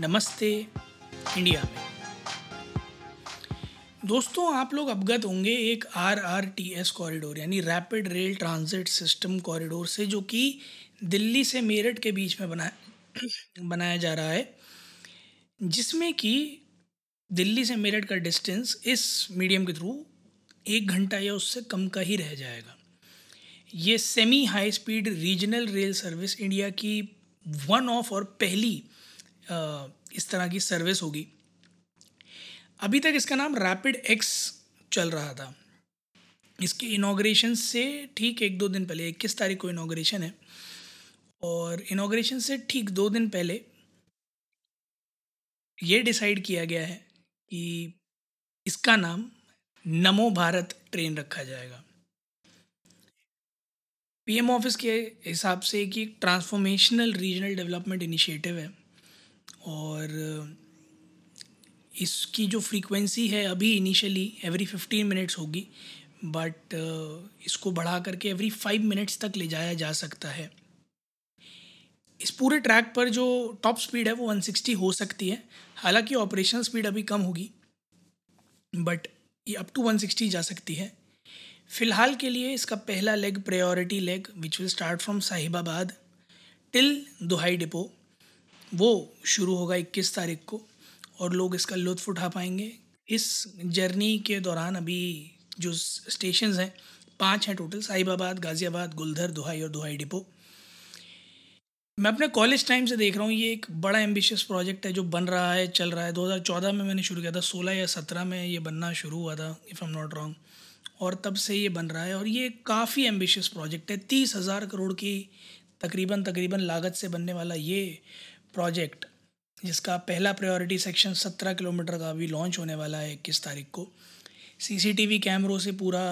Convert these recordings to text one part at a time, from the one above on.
नमस्ते इंडिया में। दोस्तों, आप लोग अवगत होंगे एक R R T S corridor यानी rapid rail transit system corridor से, जो कि दिल्ली से मेरठ के बीच में बनाया बनाया जा रहा है, जिसमें कि दिल्ली से मेरठ का डिस्टेंस इस मीडियम के थ्रू एक घंटा या उससे कम का ही रह जाएगा। ये semi high speed regional rail service India की वन ऑफ़ और पहली इस तरह की सर्विस होगी। अभी तक इसका नाम रैपिड एक्स चल रहा था। इसके इनाग्रेशन से ठीक एक दो दिन पहले, इक्कीस तारीख को इनाग्रेशन है। और इनाग्रेशन से ठीक दो दिन पहले ये डिसाइड किया गया है कि इसका नाम नमो भारत ट्रेन रखा जाएगा। पीएम ऑफ़िस के हिसाब से कि ट्रांसफॉर्मेशनल रीजनल डेवलपमेंट इनिशिएटिव है। और इसकी जो फ्रीक्वेंसी है अभी इनिशियली एवरी फिफ्टीन मिनट्स होगी बट इसको बढ़ा करके एवरी फाइव मिनट्स तक ले जाया जा सकता है। इस पूरे ट्रैक पर जो टॉप स्पीड है वो 160 हो सकती है। हालाँकि ऑपरेशन स्पीड अभी कम होगी बट ये अप टू 160 जा सकती है। फ़िलहाल के लिए इसका पहला leg priority leg which will start from Sahibabad till Duhai depot. वो शुरू होगा इक्कीस तारीख को और लोग इसका लुत्फ़ उठा पाएँगे। इस जर्नी के दौरान अभी जो स्टेशन हैं, पाँच हैं टोटल साहिबाबाद, गाज़ियाबाद गुलधर दुहाई और दुहाई डिपो। मैं अपने कॉलेज टाइम से देख रहा हूँ, ये एक बड़ा एम्बिशियस प्रोजेक्ट है जो बन रहा है, चल रहा है। 2014 में मैंने शुरू किया था 16 या 17 में ये बनना शुरू हुआ था इफ़ एम नॉट रॉन्ग और तब से ये बन रहा है और ये काफ़ी एम्बिशियस प्रोजेक्ट है। तीस हज़ार करोड़ की तकरीबन तकरीबन लागत से बनने वाला ये प्रोजेक्ट, जिसका पहला प्रायोरिटी सेक्शन सत्रह किलोमीटर का अभी लॉन्च होने वाला है इक्कीस तारीख को। सीसीटीवी कैमरों से पूरा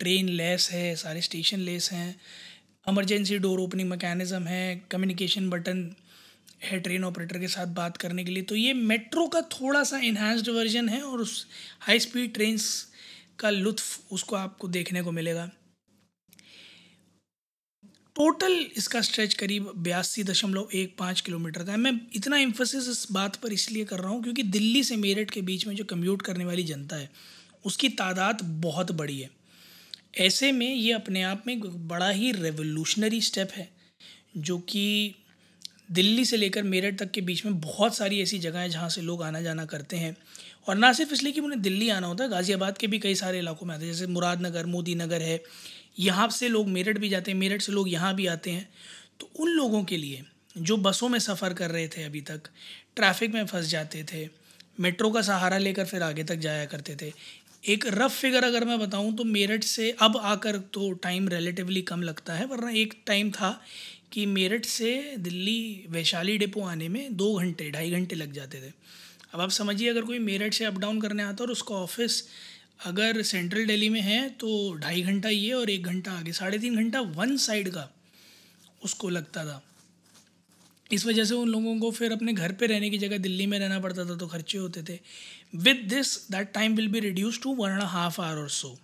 ट्रेन लेस है, सारे स्टेशन लेस हैं। एमरजेंसी डोर ओपनिंग मैकेनिज़्म है कम्युनिकेशन बटन है ट्रेन ऑपरेटर के साथ बात करने के लिए। तो ये मेट्रो का थोड़ा सा इन्हांस्ड वर्जन है और उस हाई स्पीड ट्रेन्स का लुत्फ़ उसको आपको देखने को मिलेगा। टोटल इसका स्ट्रेच करीब बयासी दशमलव एक पाँच किलोमीटर का है। मैं इतना इम्फोसिस इस बात पर इसलिए कर रहा हूँ क्योंकि दिल्ली से मेरठ के बीच में जो कम्यूट करने वाली जनता है, उसकी तादाद बहुत बड़ी है। ऐसे में ये अपने आप में बड़ा ही रेवोल्यूशनरी स्टेप है, जो कि दिल्ली से लेकर मेरठ तक के बीच में बहुत सारी ऐसी जगह हैं जहाँ से लोग आना जाना करते हैं। और ना सिर्फ़ इसलिए कि उन्हें दिल्ली आना होता है गाज़ियाबाद के भी कई सारे इलाकों में आते हैं, जैसे मुरादनगर मोदी नगर है, यहाँ से लोग मेरठ भी जाते हैं, मेरठ से लोग यहाँ भी आते हैं। तो उन लोगों के लिए, जो बसों में सफ़र कर रहे थे अभी तक, ट्रैफ़िक में फंस जाते थे, मेट्रो का सहारा लेकर फिर आगे तक जाया करते थे, एक रफ फिगर अगर मैं बताऊँ तो मेरठ से अब आकर तो टाइम रिलेटिवली कम लगता है, वरना एक टाइम था कि मेरठ से दिल्ली वैशाली डिपो आने में दो घंटे, ढाई घंटे लग जाते थे। अब आप समझिए, अगर कोई मेरठ से अप डाउन करने आता है और उसका ऑफ़िस अगर सेंट्रल दिल्ली में है तो ढाई घंटा ये और एक घंटा आगे, साढ़े तीन घंटा वन साइड का उसको लगता था। इस वजह से उन लोगों को फिर अपने घर पे रहने की जगह दिल्ली में रहना पड़ता था तो खर्चे होते थे। With this that time will be reduce to one and half hour और सो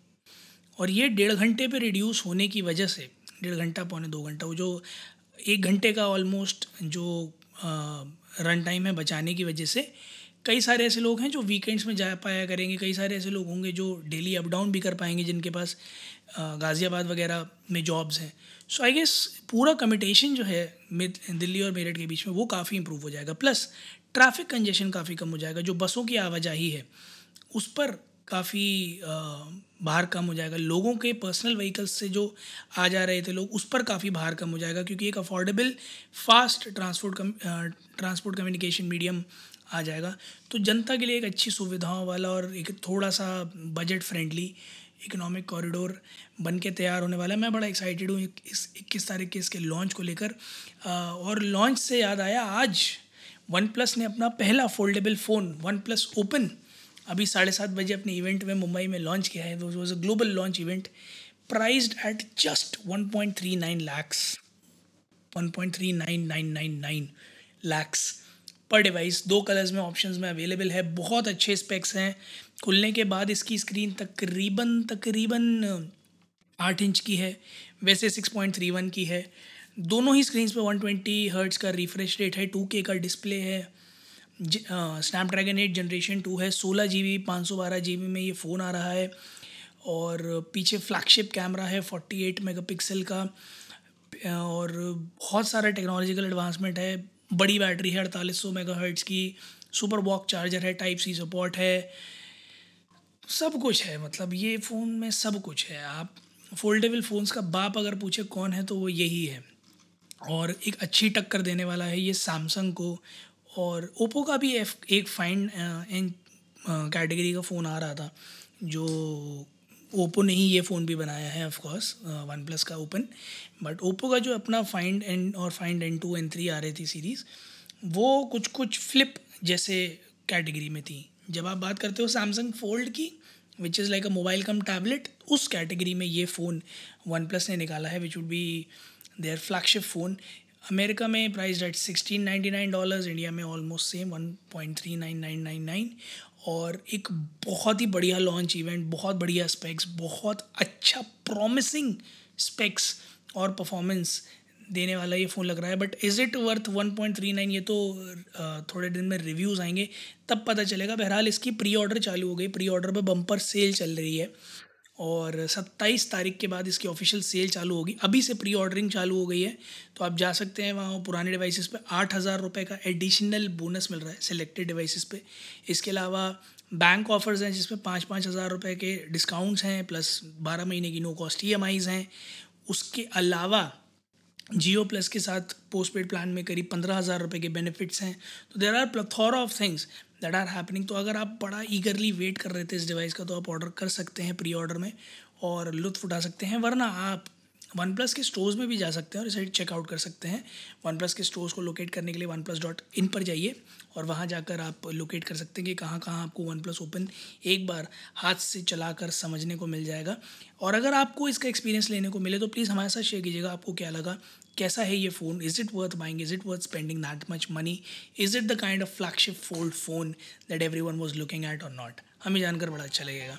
और ये डेढ़ घंटे पे रिड्यूस होने की वजह से, डेढ़ घंटा, पौने दो घंटा, वो जो एक घंटे का ऑलमोस्ट जो रन टाइम है बचाने की वजह से कई सारे ऐसे लोग हैं जो वीकेंड्स में जा पाया करेंगे, कई सारे ऐसे लोग होंगे जो डेली अप डाउन भी कर पाएँगे जिनके पास गाज़ियाबाद वगैरह में जॉब्स हैं। सो आई गेस पूरा कमिटेशन जो है दिल्ली और मेरठ के बीच में वो काफ़ी इंप्रूव हो जाएगा। प्लस ट्रैफ़िक कंजेशन काफ़ी कम हो जाएगा, जो बसों की आवाजाही है, उस पर काफ़ी भार कम हो जाएगा। लोगों के पर्सनल व्हीकल्स से जो आ जा रहे थे लोग, उस पर काफ़ी भार कम हो जाएगा, क्योंकि एक affordable fast transport transport communication medium आ जाएगा। तो जनता के लिए एक अच्छी सुविधाओं वाला और एक थोड़ा सा बजट फ्रेंडली इकोनॉमिक कॉरिडोर बन के तैयार होने वाला है। मैं बड़ा एक्साइटेड हूँ इस इक्कीस तारीख के इसके लॉन्च को लेकर। और लॉन्च से याद आया, आज वन प्लस ने अपना पहला foldable phone one plus open अभी साढ़े सात बजे अपने इवेंट में मुंबई में लॉन्च किया है। Was a global launch event priced at just one point three nine lakhs one point three nine nine nine nine lakhs पर डिवाइस, दो कलर्स में ऑप्शंस में अवेलेबल है। बहुत अच्छे स्पेक्स हैं। खुलने के बाद इसकी स्क्रीन तकरीबन तकरीबन आठ इंच की है। वैसे सिक्स पॉइंट थ्री वन की है। दोनों ही स्क्रीन पर वन ट्वेंटी हर्ट्स का रिफ्रेश रेट है। टू के का डिस्प्ले है। स्नैपड्रैगन एट जनरेशन टू है। सोलह जी बी पाँच सौ बारह जी बी में ये फ़ोन आ रहा है। और पीछे फ्लैगशिप कैमरा है फोर्टी एट मेगा पिक्सल का और बहुत सारा टेक्नोलॉजिकल एडवांसमेंट है। बड़ी बैटरी है अड़तालीस सौ मेगा हर्ट्स की, सुपर वॉक चार्जर है, टाइप सी सपोर्ट है। सब कुछ है मतलब ये फ़ोन में सब कुछ है। आप फोल्डेबल फ़ोन्स का बाप अगर पूछे कौन है तो वो यही है। और एक अच्छी टक्कर देने वाला है ये सैमसंग को। और ओप्पो का भी एक फाइन इन कैटेगरी का फ़ोन आ रहा था, जो ओप्पो ने ही ये फ़ोन भी बनाया है ऑफ़ कोर्स वन प्लस का ओपन। बट ओप्पो का जो अपना फाइंड एंड और Find N two N three आ रही थी सीरीज़ वो कुछ कुछ फ्लिप जैसे कैटेगरी में थी। जब आप बात करते हो सैमसंग फोल्ड की which is like a mobile cum tablet उस कैटेगरी में ये फ़ोन वन प्लस ने निकाला है which would be their flagship phone America में price at sixteen ninety nine dollars India में almost same one point three nine nine nine nine और एक बहुत ही बढ़िया लॉन्च इवेंट बहुत बढ़िया स्पेक्स बहुत अच्छा प्रॉमिसिंग स्पेक्स और परफॉर्मेंस देने वाला ये फ़ोन लग रहा है। But is it worth one point three nine ये तो थोड़े दिन में रिव्यूज़ आएँगे, तब पता चलेगा। बहरहाल इसकी प्री ऑर्डर चालू हो गई। प्री ऑर्डर पर बम्पर सेल चल रही है। और सत्ताईस तारीख के बाद इसकी ऑफिशियल सेल चालू होगी। अभी से प्री ऑर्डरिंग चालू हो गई है तो आप जा सकते हैं वहाँ पुराने डिवाइसेस पे। आठ हज़ार रुपये का एडिशनल बोनस मिल रहा है सिलेक्टेड डिवाइसेस पे। इसके अलावा बैंक ऑफर्स हैं, जिसमें पाँच पाँच हज़ार रुपये के डिस्काउंट्स हैं प्लस बारह महीने की नो कॉस्ट ई हैं। उसके अलावा जियो प्लस के साथ पोस्ट पेड प्लान में करीब पंद्रह हज़ार रुपये के बेनिफिट्स हैं। तो there are plethora of things that are happening तो अगर आप बड़ा ईगरली वेट कर रहे थे इस डिवाइस का तो आप ऑर्डर कर सकते हैं प्री ऑर्डर में और लुत्फ़ उठा सकते हैं, वरना आप वन प्लस के स्टोर्स में भी जा सकते हैं और इसे चेकआउट कर सकते हैं। वन प्लस के स्टोर्स को लोकेट करने के लिए वन प्लस डॉट इन पर जाइए और वहाँ जाकर आप लोकेट कर सकते हैं कि कहाँ कहाँ आपको वन प्लस ओपन एक बार हाथ से चलाकर समझने को मिल जाएगा। और अगर आपको इसका एक्सपीरियंस लेने को मिले तो प्लीज़ हमारे साथ शेयर कीजिएगा आपको क्या लगा, कैसा है ये phone is it worth buying is it worth spending that much money is it the kind of flagship fold phone that everyone was looking at और नॉट हमें जानकर बड़ा अच्छा लगेगा।